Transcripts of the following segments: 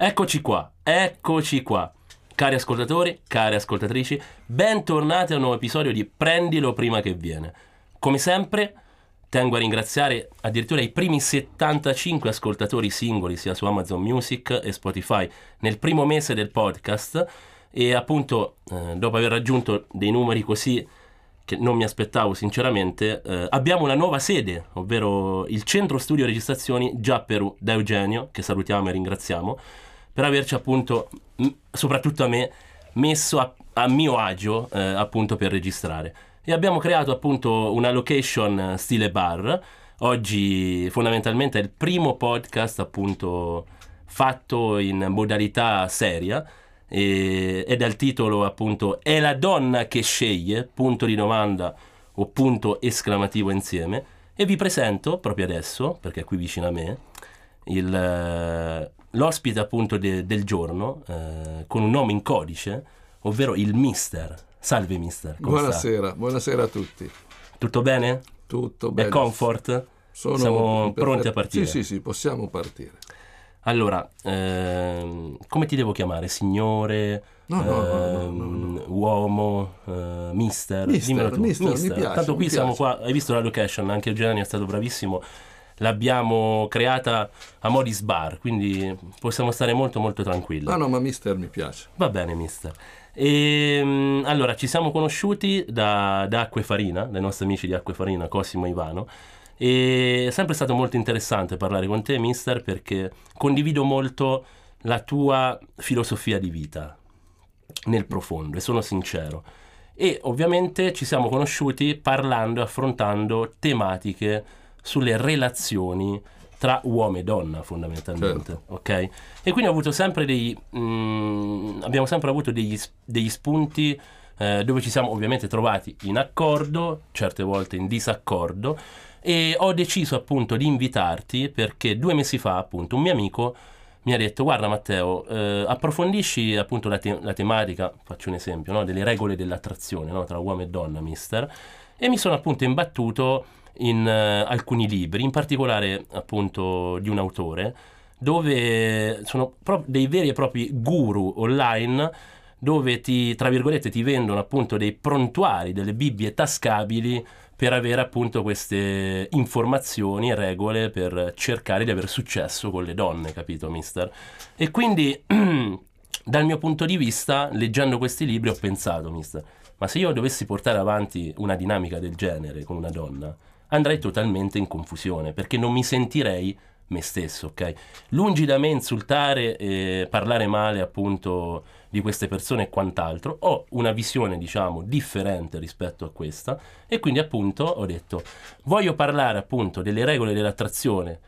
Eccoci qua, eccoci qua. Cari ascoltatori, cari ascoltatrici, bentornati a un nuovo episodio di Prendilo prima che viene. Come sempre, tengo a ringraziare addirittura i primi 75 ascoltatori singoli sia su Amazon Music e Spotify nel primo mese del podcast e appunto eh, dopo aver raggiunto dei numeri così che non mi aspettavo sinceramente, eh, abbiamo una nuova sede, ovvero il centro studio registrazioni Già Perù da Eugenio, che salutiamo e ringraziamo, per averci appunto, soprattutto a me, messo a, a mio agio eh, appunto per registrare. E abbiamo creato appunto una location stile bar. Oggi fondamentalmente è il primo podcast appunto fatto in modalità seria e, ed è il titolo appunto È la donna che sceglie, punto di domanda o punto esclamativo insieme e vi presento proprio adesso, perché è qui vicino a me, il, eh, l'ospite appunto de, del giorno eh, con un nome in codice, ovvero il mister. Salve mister. Buonasera, buonasera a tutti. Tutto bene? Tutto bene. È comfort? Sono Siamo pronti a partire? Sì, sì, sì, possiamo partire. Allora, ehm, come ti devo chiamare? Signore? No, no, ehm, no, uomo, eh, mister, mister, mister, mister. Piace, Tanto qui siamo qua, hai visto la location, anche Giovanni è stato bravissimo. L'abbiamo creata a Modis Bar, quindi possiamo stare molto molto tranquilli. No, no, ma mister mi piace. Va bene, mister. E, ehm, allora, ci siamo conosciuti da, da Acque Farina, dai nostri amici di Acque Farina, Cosimo e Ivano e è sempre stato molto interessante parlare con te, mister, perché condivido molto la tua filosofia di vita nel profondo e sono sincero. E ovviamente ci siamo conosciuti parlando e affrontando tematiche sulle relazioni tra uomo e donna fondamentalmente, certo. ok? E quindi ho avuto sempre dei, mh, mm, abbiamo sempre avuto degli, degli spunti eh, dove ci siamo ovviamente trovati in accordo, certe volte in disaccordo, e ho deciso appunto di invitarti perché due mesi fa appunto un mio amico mi ha detto guarda Matteo eh, approfondisci appunto la, te- la, tematica faccio un esempio no? delle regole dell'attrazione no? tra uomo e donna mister e mi sono appunto imbattuto in uh, alcuni libri in particolare appunto di un autore dove sono pro- dei veri e propri guru online dove ti, tra virgolette, ti vendono appunto dei prontuari, delle bibbie tascabili per avere appunto queste informazioni e regole per cercare di avere successo con le donne, capito, mister? E quindi, dal mio punto di vista, leggendo questi libri ho pensato, mister, ma se io dovessi portare avanti una dinamica del genere con una donna, andrei totalmente in confusione, perché non mi sentirei me stesso, ok? Lungi da me insultare e parlare male appunto di queste persone e quant'altro, ho una visione diciamo differente rispetto a questa e quindi appunto ho detto voglio parlare appunto delle regole dell'attrazione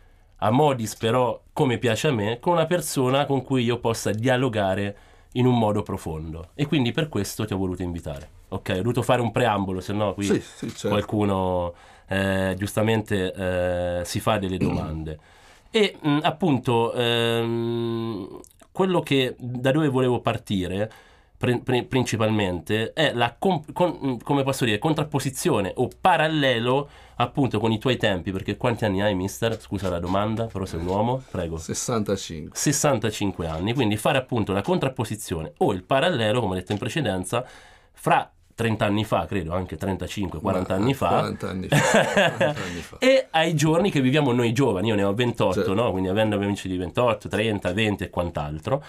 a modis però come piace a me con una persona con cui io possa dialogare in un modo profondo e quindi per questo ti ho voluto invitare. Ok, ho dovuto fare un preambolo, se no qui sì, sì, certo. qualcuno eh, giustamente eh, si fa delle domande. E mh, appunto ehm, quello che da dove volevo partire pr- pr- principalmente è la comp- con, come posso dire, contrapposizione o parallelo appunto con i tuoi tempi, perché quanti anni hai, mister? Scusa la domanda, però sei un uomo, prego. 65. 65 anni, quindi fare appunto la contrapposizione o il parallelo, come detto in precedenza, fra 30 anni fa, credo, anche 35, 40 anni fa. 40 anni fa. 40 anni fa. e ai giorni che viviamo noi giovani, io ne ho 28, certo. no? quindi avendo amici di 28, 30, 20 e quant'altro.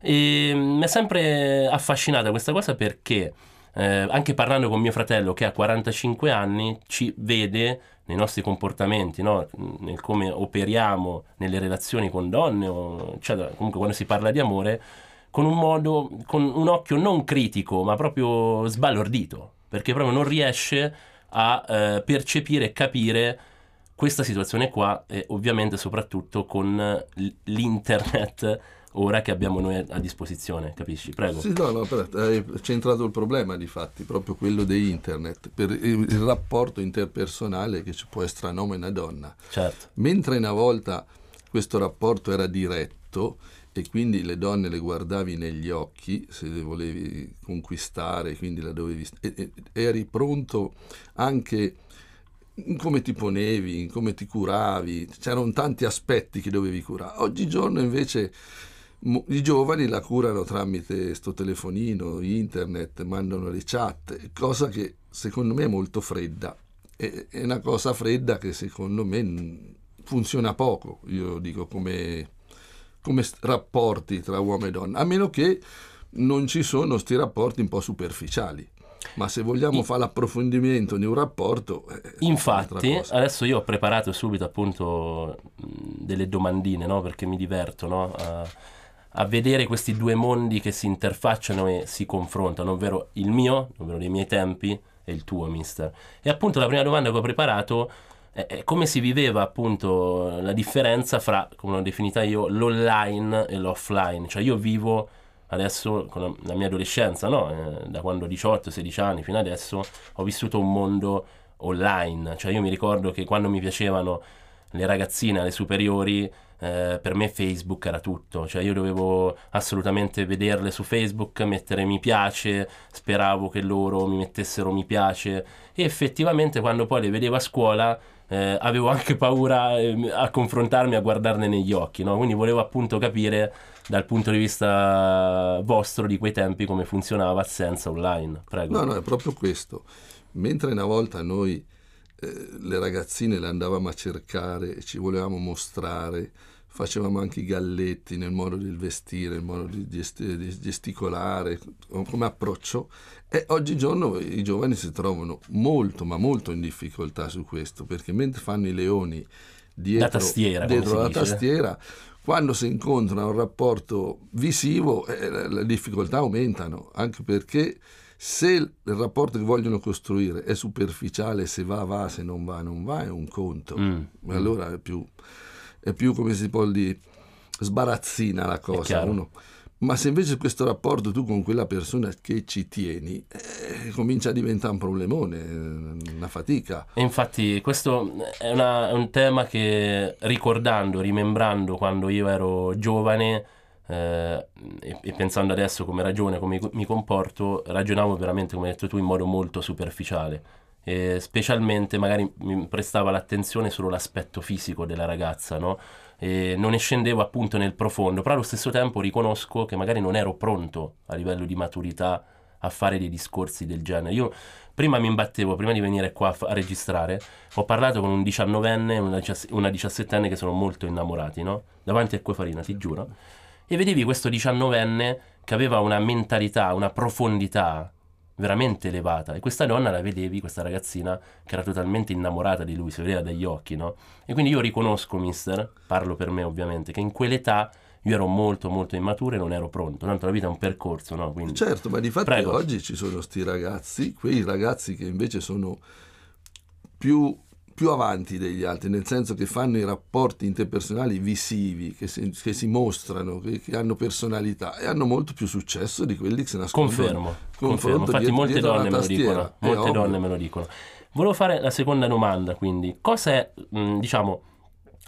E mi è sempre affascinata questa cosa perché eh, anche parlando con mio fratello che ha 45 anni ci vede nei nostri comportamenti, no? nel come operiamo nelle relazioni con donne, o, cioè, comunque quando si parla di amore, con un modo, con un occhio non critico, ma proprio sbalordito, perché proprio non riesce a eh, percepire e capire questa situazione qua e ovviamente soprattutto con l'internet ora che abbiamo noi a disposizione, capisci? Prego. Sì, no, no, hai centrato il problema di fatti, proprio quello di internet, per il rapporto interpersonale che ci può essere tra uomo e una donna. Certo. Mentre una volta questo rapporto era diretto, e quindi le donne le guardavi negli occhi se le volevi conquistare, quindi la dovevi... E, e, eri pronto anche in come ti ponevi, in come ti curavi, c'erano tanti aspetti che dovevi curare. Oggigiorno invece I giovani la curano tramite sto telefonino, internet, mandano le chat, cosa che secondo me è molto fredda. È una cosa fredda che secondo me funziona poco, io dico come, come rapporti tra uomo e donna, a meno che non ci sono questi rapporti un po' superficiali. Ma se vogliamo fare l'approfondimento di un rapporto... Infatti, adesso io ho preparato subito appunto delle domandine, no? perché mi diverto no? a, a, vedere questi due mondi che si interfacciano e si confrontano, ovvero il mio, ovvero dei miei tempi, e il tuo, mister. E appunto la prima domanda che ho preparato è come si viveva appunto la differenza fra, come l'ho definita io, l'online e l'offline. Cioè io vivo adesso con la mia adolescenza, no? eh, da quando ho 18-16 anni fino adesso, ho vissuto un mondo online, cioè io mi ricordo che quando mi piacevano le ragazzine alle superiori, eh, per me Facebook era tutto, cioè io dovevo assolutamente vederle su Facebook, mettere mi piace, speravo che loro mi mettessero mi piace e effettivamente quando poi le vedevo a scuola eh, avevo anche paura eh, a confrontarmi, a guardarne negli occhi, no? quindi volevo appunto capire dal punto di vista vostro di quei tempi come funzionava senza online. Prego. No, no, è proprio questo. Mentre una volta noi eh, le ragazzine le andavamo a cercare, ci volevamo mostrare, facevamo anche i galletti nel modo di vestire, nel modo di, gesti- di gesticolare, come approccio, e oggigiorno i giovani si trovano molto, ma molto in difficoltà su questo, perché mentre fanno i leoni dietro, tastiera, dietro la dice. tastiera, quando si incontra un rapporto visivo eh, le difficoltà aumentano, anche perché se il rapporto che vogliono costruire è superficiale, se va va, se non va non va, è un conto. Mm. Allora è più, è più, come si può dire, sbarazzina la cosa. Uno, ma se invece questo rapporto tu con quella persona che ci tieni eh, comincia a diventare un problemone, una fatica. E infatti questo è, una, è, un tema che ricordando, rimembrando quando io ero giovane eh, e, e, pensando adesso come ragione, come mi comporto, ragionavo veramente, come hai detto tu, in modo molto superficiale. E specialmente magari mi prestava l'attenzione solo l'aspetto fisico della ragazza, no? e non ne scendevo appunto nel profondo, però allo stesso tempo riconosco che magari non ero pronto a livello di maturità a fare dei discorsi del genere. Io prima mi imbattevo, prima di venire qua a, registrare, ho parlato con un diciannovenne e una, diciassettenne che sono molto innamorati, no? Davanti a Quefarina, ti giuro. E vedevi questo diciannovenne che aveva una mentalità, una profondità veramente elevata e questa donna la vedevi, questa ragazzina che era totalmente innamorata di lui, si vedeva dagli occhi, no? E quindi io riconosco, mister, parlo per me ovviamente, che in quell'età io ero molto molto immaturo e non ero pronto, tanto la vita è un percorso, no? Quindi... Certo, ma di fatto oggi ci sono sti ragazzi, quei ragazzi che invece sono più più avanti degli altri, nel senso che fanno i rapporti interpersonali visivi, che si, che si mostrano, che, che, hanno personalità e hanno molto più successo di quelli che se nascondono. Confermo, confermo. infatti dietro, molte dietro donne me lo dicono, molte donne me lo dicono. Volevo fare la seconda domanda, quindi, cosa è, mh, diciamo,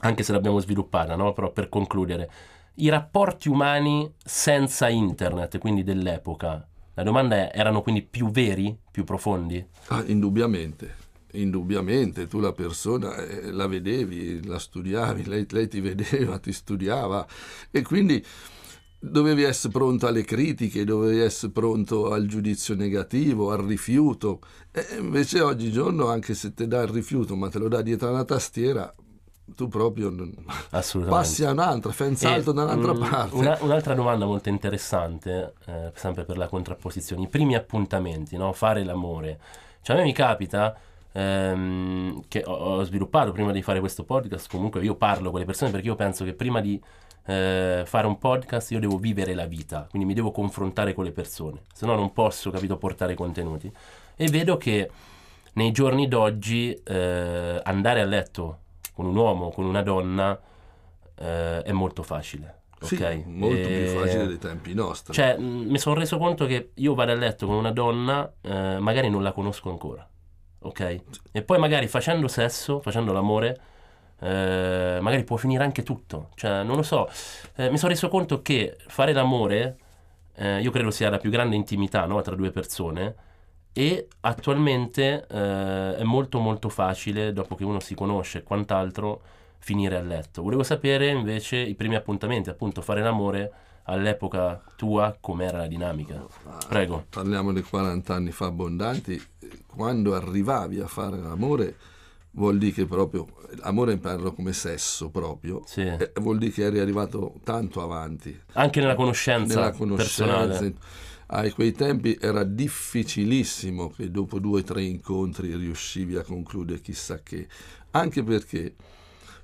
anche se l'abbiamo sviluppata, no? però per concludere, i rapporti umani senza internet, quindi dell'epoca, la domanda è, erano quindi più veri, più profondi? Ah, indubbiamente indubbiamente tu la persona eh, la vedevi, la studiavi, lei, lei, ti vedeva, ti studiava e quindi dovevi essere pronto alle critiche, dovevi essere pronto al giudizio negativo, al rifiuto. E invece oggigiorno, anche se ti dà il rifiuto, ma te lo dà dietro una tastiera, tu proprio passi a un'altra, fai un salto da un'altra parte. Una, un'altra domanda molto interessante, eh, sempre per la contrapposizione, i primi appuntamenti, no? fare l'amore. Cioè a me mi capita ehm, che ho, sviluppato prima di fare questo podcast. Comunque io parlo con le persone perché io penso che prima di eh, fare un podcast io devo vivere la vita, quindi mi devo confrontare con le persone, se no non posso, capito, portare contenuti. E vedo che nei giorni d'oggi eh, andare a letto con un uomo, con una donna, eh, è molto facile. Sì, okay? molto e... più facile dei tempi nostri. Cioè, mi sono reso conto che io vado a letto con una donna, eh, magari non la conosco ancora ok? E poi magari facendo sesso, facendo l'amore, eh, magari può finire anche tutto. Cioè, non lo so, eh, mi sono reso conto che fare l'amore, eh, io credo sia la più grande intimità no? tra due persone e attualmente eh, è molto molto facile, dopo che uno si conosce e quant'altro, finire a letto. Volevo sapere invece i primi appuntamenti, appunto fare l'amore all'epoca tua com'era la dinamica. Prego. Parliamo di 40 anni fa abbondanti, quando arrivavi a fare l'amore vuol dire che proprio, amore parlo come sesso proprio, Sì. vuol dire che eri arrivato tanto avanti Anche nella conoscenza, nella conoscenza. personale. A quei tempi era difficilissimo che dopo due o tre incontri riuscivi a concludere chissà che, anche perché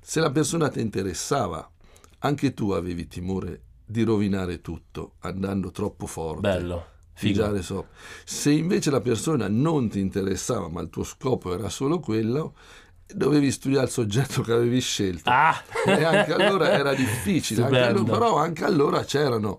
se la persona ti interessava, anche tu avevi timore di rovinare tutto andando troppo forte. Bello. Figo. Sopra. Se invece la persona non ti interessava, ma il tuo scopo era solo quello, dovevi studiare il soggetto che avevi scelto. Ah! E anche allora era difficile, anche allora- però anche allora c'erano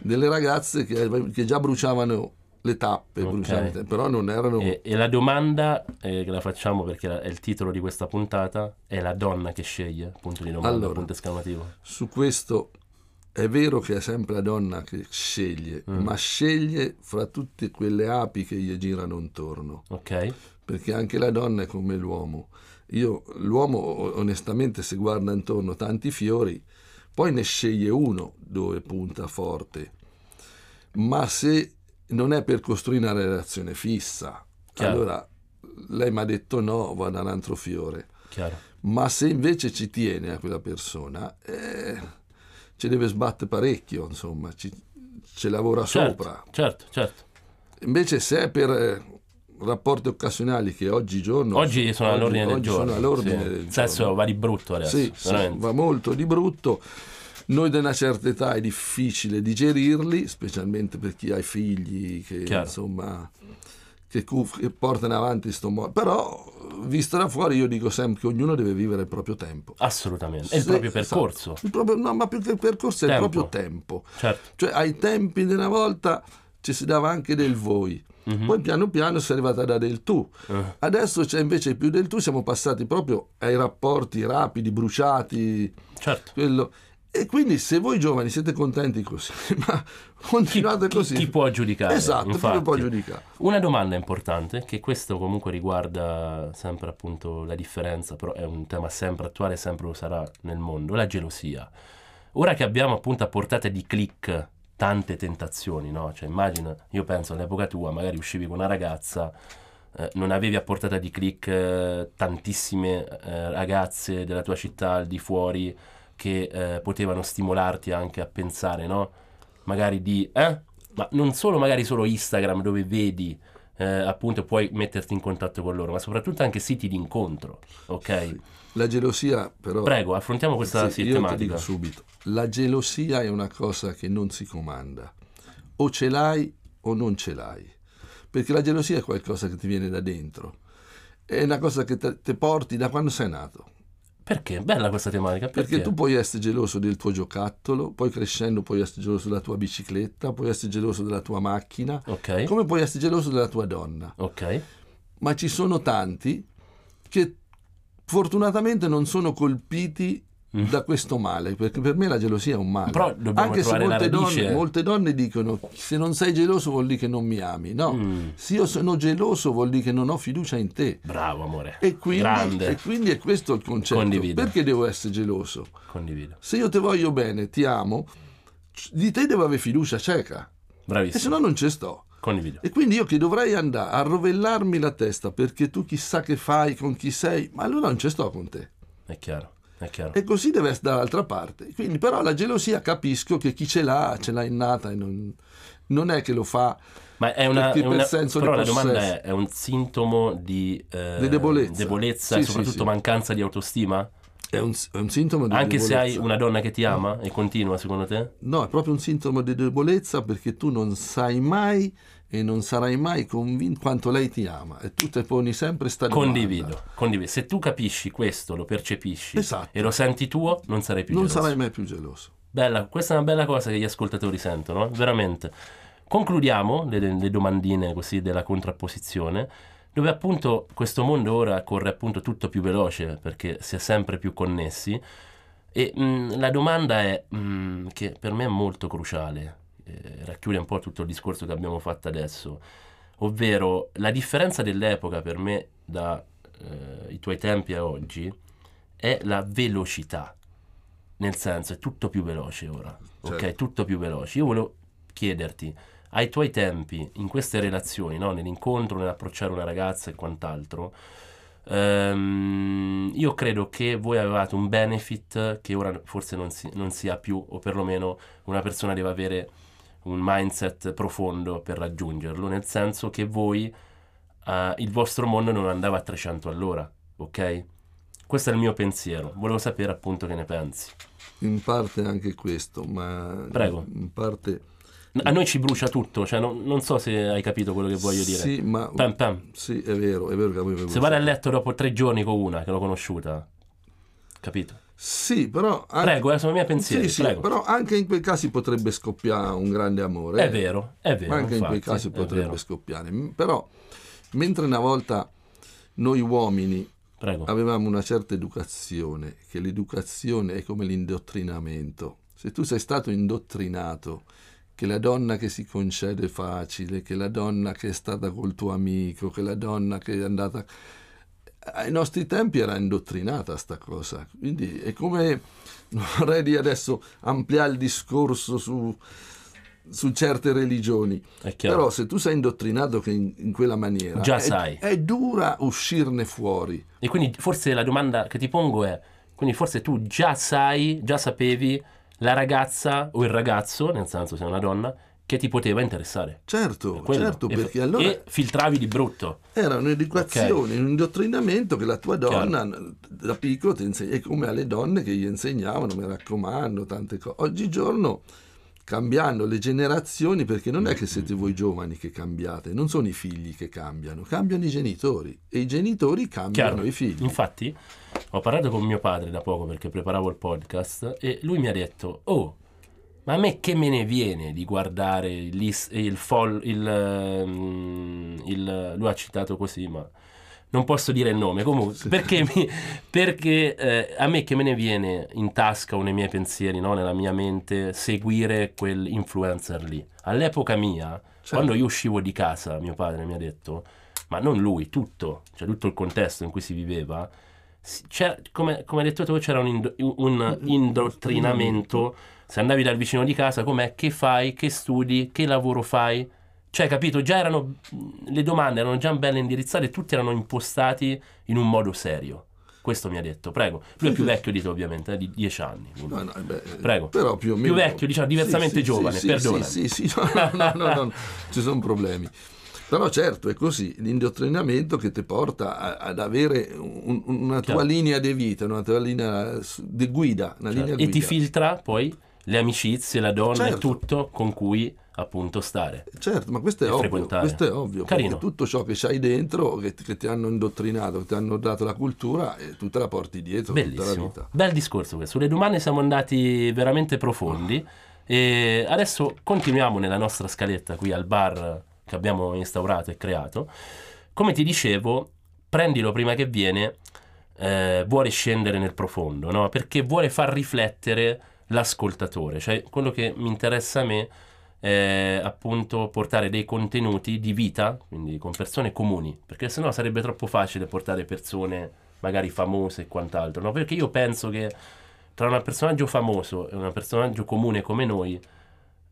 delle ragazze che, che già bruciavano le tappe, Ok. bruciavano le tappe, però non erano... E, e la domanda eh, che la facciamo perché è il titolo di questa puntata è la donna che sceglie, punto di domanda, Allora. punto esclamativo. Su questo è vero che è sempre la donna che sceglie, Mm. ma sceglie fra tutte quelle api che gli girano intorno. Ok? perché anche la donna è come l'uomo. Io, l'uomo, onestamente, se guarda intorno tanti fiori, poi ne sceglie uno dove punta forte. Ma se non è per costruire una relazione fissa, Chiaro. allora lei mi ha detto no, vado a un altro fiore. Chiaro. Ma se invece ci tiene a quella persona, eh, ci deve sbattere parecchio, insomma, ci, ci lavora Certo, sopra. certo, certo. Invece se è per eh, rapporti occasionali che oggigiorno Oggi sono all'ordine del oggi giorno. sono all'ordine sì. del Il sesso va di brutto adesso, Sì, sì, va molto di brutto. Noi di una certa età è difficile digerirli, specialmente per chi ha i figli che Chiaro. insomma che, portano avanti sto modo. Però visto da fuori io dico sempre che ognuno deve vivere il proprio tempo. Assolutamente. È il proprio esatto. percorso. Il proprio- no, ma più che il percorso è il Tempo. proprio tempo. Certo. Cioè ai tempi di una volta ci si dava anche del voi. Mhm. Poi piano piano si è arrivata a dare del tu. Eh, Adesso c'è invece più del tu, siamo passati proprio ai rapporti rapidi, bruciati, certo. quello. E quindi se voi giovani siete contenti così, ma continuate chi- così. chi può giudicare, Esatto, chi infatti. lo può giudicare? Una domanda importante, che questo comunque riguarda sempre appunto la differenza, però è un tema sempre attuale sempre lo sarà nel mondo, la gelosia. Ora che abbiamo appunto a portata di click tante tentazioni, no? Cioè immagina, io penso all'epoca tua, magari uscivi con una ragazza, eh, non avevi a portata di click eh, tantissime eh, ragazze della tua città al di fuori che eh, potevano stimolarti anche a pensare, no? Magari di, eh? Ma non solo magari solo Instagram dove vedi eh, appunto puoi metterti in contatto con loro, ma soprattutto anche siti di incontro, ok? Sì. La gelosia però... Prego, affrontiamo questa Sì, tematica. dico subito, la gelosia è una cosa che non si comanda. O ce l'hai o non ce l'hai. Perché la gelosia è qualcosa che ti viene da dentro. È una cosa che te, te porti da quando sei nato. Perché? Bella questa tematica, perché? Perché tu puoi essere geloso del tuo giocattolo, poi crescendo puoi essere geloso della tua bicicletta, puoi essere geloso della tua macchina, Ok, come puoi essere geloso della tua donna. ok, Ma ci sono tanti che fortunatamente non sono colpiti. Da questo male, perché per me la gelosia è un male. Però Anche se molte donne, molte donne dicono se non sei geloso vuol dire che non mi ami. No, Mm. se io sono geloso vuol dire che non ho fiducia in te. bravo amore, E quindi, grande, e quindi è questo il concetto. Condivido. Perché devo essere geloso? condivido, Se io ti voglio bene, ti amo, di te devo avere fiducia cieca, e se bravissimo, no non ci sto. condivido, E quindi io che dovrei andare a rovellarmi la testa perché tu chissà che fai, con chi sei, ma allora non ci sto con te. è chiaro. E così deve essere dall'altra parte. Quindi però la gelosia capisco che chi ce l'ha, ce l'ha innata e non, non è che lo fa Ma è una, è una- però la domanda è, è un sintomo di, eh, debolezza. debolezza Sì, e sì, soprattutto sì. mancanza di autostima? È un, è un sintomo di Anche se hai debolezza. una donna che ti ama e continua secondo te? No, è proprio un sintomo di debolezza perché tu non sai mai e non sarai mai convinto quanto lei ti ama e tu te poni sempre sta. Condivido, condivido. Se tu capisci questo, lo percepisci Esatto. e lo senti tuo, non sarai più Non geloso. sarai mai più geloso. Bella, questa è una bella cosa che gli ascoltatori sentono, veramente. Concludiamo le, le domandine così della contrapposizione, dove appunto questo mondo ora corre appunto tutto più veloce perché si è sempre più connessi e mh, la domanda è, mh, che per me è molto cruciale, eh, racchiude un po' tutto il discorso che abbiamo fatto adesso, ovvero la differenza dell'epoca per me da eh, tuoi tempi a oggi è la velocità. nel senso è tutto più veloce ora, ok? Certo. Tutto più veloce. Io volevo chiederti, ai tuoi tempi, in queste relazioni, no? nell'incontro, nell'approcciare una ragazza e quant'altro, ehm, io credo che voi avevate un benefit che ora forse non si, non si ha più, o perlomeno una persona deve avere un mindset profondo per raggiungerlo, nel senso che voi, eh, il vostro mondo non andava a 300 all'ora, ok? Questo è il mio pensiero, volevo sapere appunto che ne pensi. In parte anche questo, ma Prego. in parte A noi ci brucia tutto, cioè non, non so se hai capito quello che voglio dire. Sì, ma Pam, pam. sì, è vero, è vero che a vi Se vado a letto dopo tre giorni con una che l'ho conosciuta, capito? Sì, però anche, Prego, eh, sono i miei pensieri, sì, sì, però anche in quei casi potrebbe scoppiare un grande amore. È eh. vero, è vero. Ma anche in quei infatti, casi potrebbe scoppiare. Però, mentre una volta noi uomini Prego. avevamo una certa educazione, che l'educazione è come l'indottrinamento. Se tu sei stato indottrinato che la donna che si concede facile, che la donna che è stata col tuo amico, che la donna che è andata... Ai nostri tempi era indottrinata sta cosa, quindi è come, non vorrei dire adesso ampliare il discorso su, su certe religioni, però se tu sei indottrinato in, in quella maniera, Già è, sai. è dura uscirne fuori. E quindi forse la domanda che ti pongo è, quindi forse tu già sai, già sapevi la ragazza o il ragazzo, nel senso se è una donna, che ti poteva interessare. Certo, certo, E- perché allora E filtravi di brutto. era un'educazione, un indottrinamento che la tua Chiaro. donna da piccolo ti insegna, è come alle donne che gli insegnavano, mi raccomando, tante cose. Oggigiorno cambiando le generazioni, perché non è che siete voi giovani che cambiate, non sono i figli che cambiano, cambiano i genitori e i genitori cambiano Chiaro. i figli. Infatti, ho parlato con mio padre da poco perché preparavo il podcast e lui mi ha detto: Oh, ma a me che me ne viene di guardare il, fol- il, ehm, il- Lui ha citato così, ma non posso dire il nome. Comunque, perché, mi- perché eh, a me che me ne viene in tasca o nei miei pensieri, no, nella mia mente, seguire quell'influencer lì. All'epoca mia, quando io uscivo di casa, mio padre mi ha detto ma non lui, tutto, cioè tutto il contesto in cui si viveva, come, come hai detto tu, c'era un, indo- un indottrinamento, se andavi dal vicino di casa, com'è, che fai, che studi, che lavoro fai, cioè capito, già erano, le domande erano già belle indirizzate, e tutti erano impostati in un modo serio. Questo mi ha detto, prego. Lui è più vecchio di te ovviamente, eh, di dieci anni. quindi. No, no, beh, Prego. Però più o Più meno... vecchio, diciamo, diversamente Sì, giovane, sì, perdonami. Sì, sì, sì, no, no, no, no, no, ci sono problemi. Però certo è così, l'indottrinamento che ti porta a- ad avere un- una tua Chiaro. linea di vita, una tua linea di guida, una linea e guida. ti filtra poi le amicizie, la donna e Certo. tutto con cui appunto stare. Certo, ma questo è ovvio, questo è ovvio, Carino. tutto ciò che c'hai dentro, che, che ti hanno indottrinato, che ti hanno dato la cultura, e tu te la porti dietro Bellissimo. vita. Bel discorso questo. Sulle domande siamo andati veramente profondi e adesso continuiamo nella nostra scaletta qui al bar che abbiamo instaurato e creato. Come ti dicevo, prendilo prima che viene, eh, vuole scendere nel profondo, no? Perché vuole far riflettere l'ascoltatore, cioè quello che mi interessa a me è appunto portare dei contenuti di vita, quindi con persone comuni, perché sennò sarebbe troppo facile portare persone magari famose e quant'altro, no? Perché io penso che tra un personaggio famoso e un personaggio comune come noi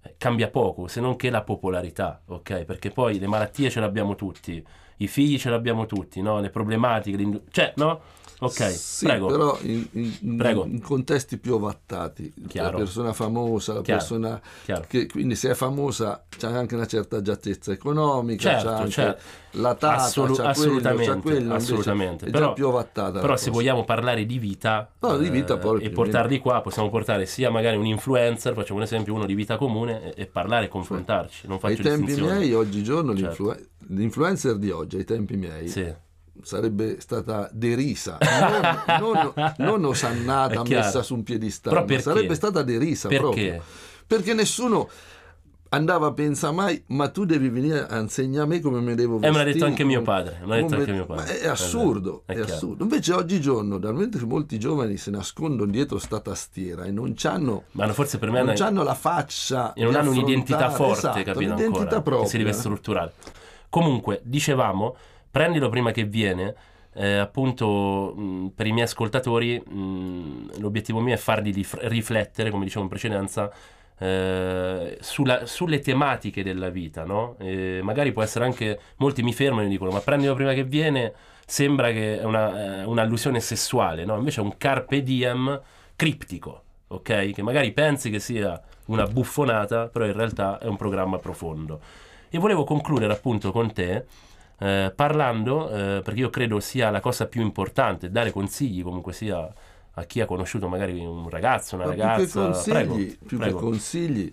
eh, cambia poco, se non che la popolarità, ok? Perché poi le malattie ce l'abbiamo tutti, i figli ce l'abbiamo tutti, no? Le problematiche, cioè, no? Ok, Sì, prego. però in, in- Prego. in contesti più avattati. Chiaro. La persona famosa, la Chiaro, persona chiaro. che quindi se è famosa c'ha anche una certa agiatezza economica, Certo, anche certo. La tata, Assolu- c'ha quello, assolutamente, c'ha quello, invece assolutamente. È Però- già più avattata. Però se vogliamo parlare di vita, No, di vita eh, e portarli qua, possiamo portare sia magari un influencer, facciamo un esempio, uno di vita comune, e, e parlare e confrontarci. Non ai faccio tempi distinzioni. miei, oggigiorno, Certo. l'influ- l'influencer di oggi, ai tempi miei, Sì. sarebbe stata derisa, non, non- non osannata, messa su un piedistallo, sarebbe stata derisa Perché? proprio. Perché nessuno andava a pensare mai, ma tu devi venire a insegnare a me come mi devo Eh, vestire. me l'ha detto anche mio padre, me l'ha detto anche mio padre. è È assurdo, vero, è è, assurdo. Invece oggigiorno, dal momento che molti giovani si nascondono dietro sta tastiera e non hanno Ma forse per me non hanno- la faccia e non hanno un'identità forte, esatto, capito un'identità ancora, propria. che si deve strutturare. Comunque, dicevamo, prendilo prima che viene, eh, appunto mh, per i miei ascoltatori mh, l'obiettivo mio è farli rif- riflettere, come dicevo in precedenza, eh, sulla, sulle tematiche della vita, no? E magari può essere anche, molti mi fermano e mi dicono, ma prendilo prima che viene, sembra che è una, eh, un'allusione sessuale, no? Invece è un carpe diem criptico, ok? Che magari pensi che sia una buffonata, però in realtà è un programma profondo. E volevo concludere appunto con te eh, parlando, eh, perché io credo sia la cosa più importante, dare consigli comunque sia a chi ha conosciuto magari un ragazzo, una Ma ragazza. Più che consigli, prego, più prego. che consigli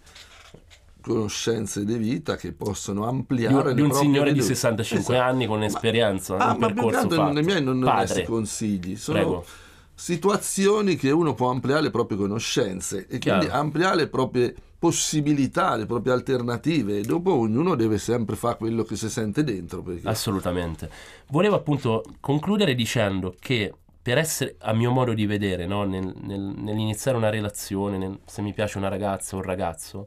conoscenze di vita che possono Di ampliare un, di un signore di vedute. 65 Esatto. anni con Ma- esperienza, Ah, un ma più che percorso altro fatto. nei miei non non Padre, consigli, sono prego. situazioni che uno può ampliare le proprie conoscenze e Chiaro. quindi ampliare le proprie possibilità, le proprie alternative e dopo ognuno deve sempre fare quello che si sente dentro. Perché... Assolutamente. Volevo appunto concludere dicendo che per essere, a mio modo di vedere, no, nel- nel- nell'iniziare una relazione, nel- se mi piace una ragazza o un ragazzo,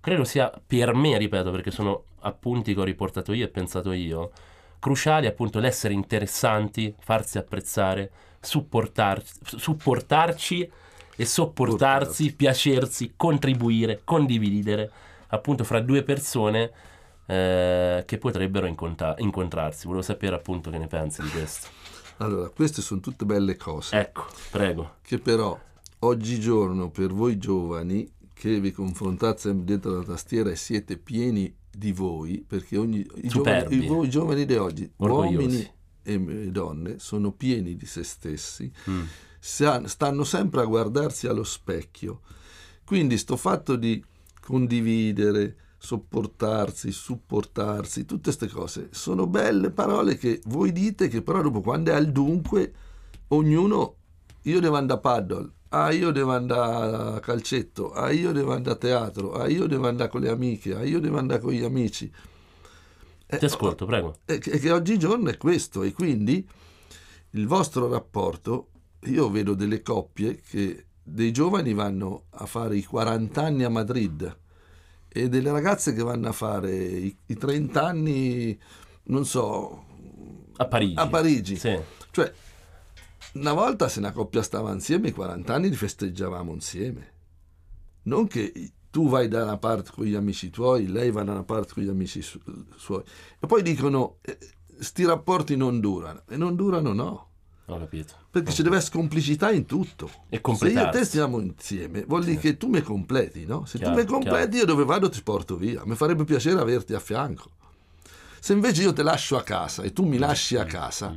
credo sia per me, ripeto, perché sono appunti che ho riportato io e pensato io, cruciali appunto l'essere interessanti, farsi apprezzare, supportarci, supportarci e sopportarsi, piacersi, contribuire, condividere, appunto fra due persone eh, che potrebbero incontra- incontrarsi. Volevo sapere appunto che ne pensi di questo. Allora, queste sono tutte belle cose Ecco, prego. che però oggigiorno per voi giovani che vi confrontate dentro la tastiera e siete pieni di voi, perché ogni, i, giovani, i voi giovani di oggi, Orgogliosi. uomini e donne, sono pieni di se stessi, Mm. stanno sempre a guardarsi allo specchio. Quindi sto fatto di condividere, sopportarsi, supportarsi, tutte queste cose sono belle parole che voi dite che però dopo quando è al dunque ognuno io devo andare a paddle, ah io devo andare a calcetto, ah io devo andare a teatro, ah io devo andare con le amiche, ah io devo andare con gli amici. Eh, Ti ascolto, prego. e che, che oggigiorno è questo e quindi il vostro rapporto, io vedo delle coppie che dei giovani vanno a fare i 40 anni a Madrid e delle ragazze che vanno a fare i, i 30 anni, non so, A Parigi. a Parigi. Sì. Cioè, una volta se una coppia stava insieme, i 40 anni li festeggiavamo insieme. Non che tu vai da una parte con gli amici tuoi, lei va da una parte con gli amici su- suoi. E poi dicono, eh, sti rapporti non durano. E non durano no. Ho capito. Perché ci deve essere complicità in tutto. E Se io e te stiamo insieme, vuol dire che tu mi completi, no? Se Chiaro, tu mi completi, io dove vado ti porto via. Mi farebbe piacere averti a fianco. Se invece io te lascio a casa e tu mi lasci a casa,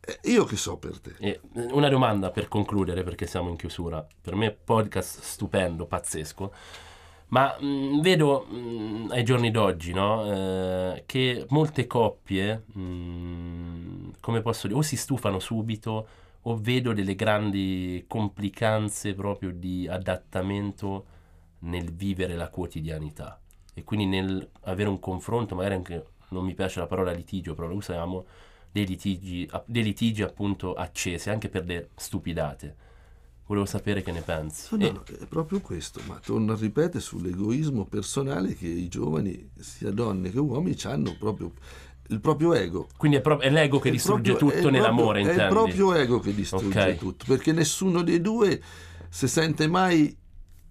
eh, io che so per te? E una domanda per concludere, perché siamo in chiusura. Per me podcast stupendo, pazzesco. Ma mh, vedo mh, ai giorni d'oggi, no, eh, che molte coppie, mh, come posso dire, o si stufano subito o vedo delle grandi complicanze proprio di adattamento nel vivere la quotidianità e quindi nel avere un confronto, magari anche non mi piace la parola litigio, però lo usiamo, dei litigi, dei litigi appunto accesi anche per le stupidate. Volevo sapere che ne pensi. No, no, è proprio questo, ma torno a ripetere sull'egoismo personale che i giovani, sia donne che uomini, hanno proprio il proprio ego. quindi è, pro- è l'ego che È distrugge proprio- tutto nell'amore, proprio, intendi? È il proprio ego che distrugge Ok. tutto, perché nessuno dei due si sente mai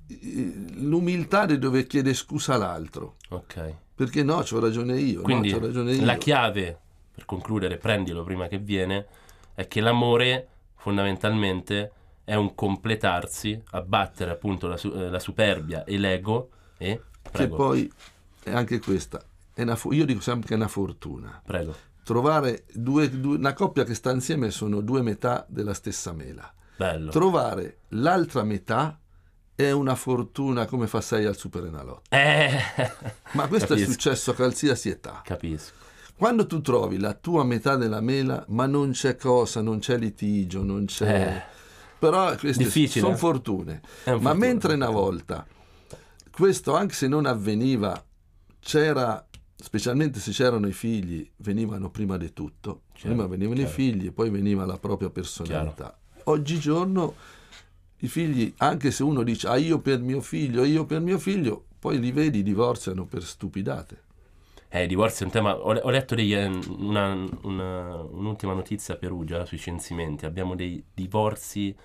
eh, l'umiltà di dover chiedere scusa all'altro. Ok. Perché no, c'ho ragione io, Quindi no, ragione io. la chiave, per concludere, prendilo prima che viene, è che l'amore fondamentalmente è un completarsi, abbattere appunto la, eh, la superbia e l'ego e... che poi è anche questa, è una io dico sempre che è una fortuna. prego. Trovare due, due- una coppia che sta insieme sono due metà della stessa mela. Bello. Trovare l'altra metà è una fortuna come fa 6 al Superenalotto. eh, Ma questo è capisco, successo a qualsiasi età. Capisco. Quando tu trovi la tua metà della mela, ma non c'è cosa, non c'è litigio, non c'è... Eh, Però queste Difficile, sono fortune. Ma mentre una volta questo, anche se non avveniva, c'era, specialmente se c'erano i figli, venivano prima di tutto. Chiaro, prima venivano chiaro. i figli e poi veniva la propria personalità. Oggigiorno i figli, anche se uno dice ah io per mio figlio, io per mio figlio, poi li vedi divorziano per stupidate. Eh, i divorzi è un tema. Ho, ho letto degli, una, una, un'ultima notizia a Perugia sui censimenti. Abbiamo dei divorzi,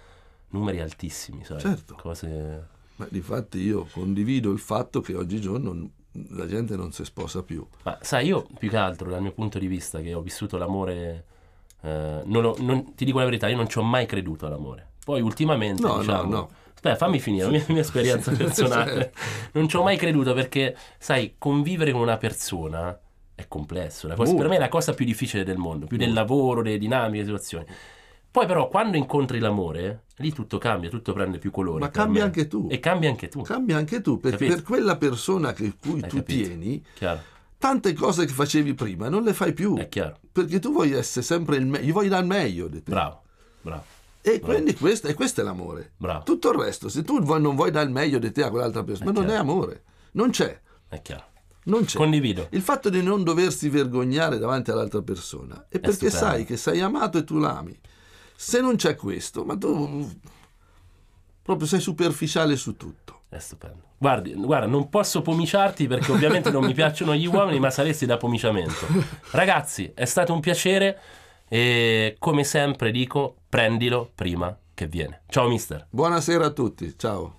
numeri altissimi, sai? Certo. Cose... Ma difatti io condivido il fatto che oggigiorno la gente non si sposa più. Ma sai, io più che altro dal mio punto di vista, che ho vissuto l'amore, eh, non ho- non- ti dico la verità, io non ci ho mai creduto all'amore. Poi ultimamente, No, no, diciamo, no. Aspetta, fammi finire la mia, mia esperienza personale. Non ci ho mai creduto perché, sai, convivere con una persona è complesso. La cosa- Molto. per me è la cosa più difficile del mondo, più del lavoro, delle dinamiche, delle situazioni. Poi però quando incontri l'amore, lì tutto cambia, tutto prende più colore. Ma cambia me. anche tu. E cambia anche tu. Cambia anche tu, perché per quella persona che cui Hai tu capito. tieni, Chiaro, tante cose che facevi prima non le fai più. è chiaro. Perché tu vuoi essere sempre il meglio, vuoi dare il meglio di te. Bravo, bravo, E quindi questo, e questo è l'amore. bravo. Tutto il resto, se tu non vuoi dare il meglio di te a quell'altra persona, È non è amore. Non c'è. È chiaro. Non c'è. Condivido. Il fatto di non doversi vergognare davanti all'altra persona è perché stupendo. sai che sei amato e tu l'ami. Se non c'è questo, ma tu proprio sei superficiale su tutto. È stupendo. Guardi, guarda, non posso pomiciarti perché ovviamente non mi piacciono gli uomini, ma saresti da pomiciamento. Ragazzi, è stato un piacere e come sempre dico, prendilo prima che viene. Ciao mister. Buonasera a tutti, ciao.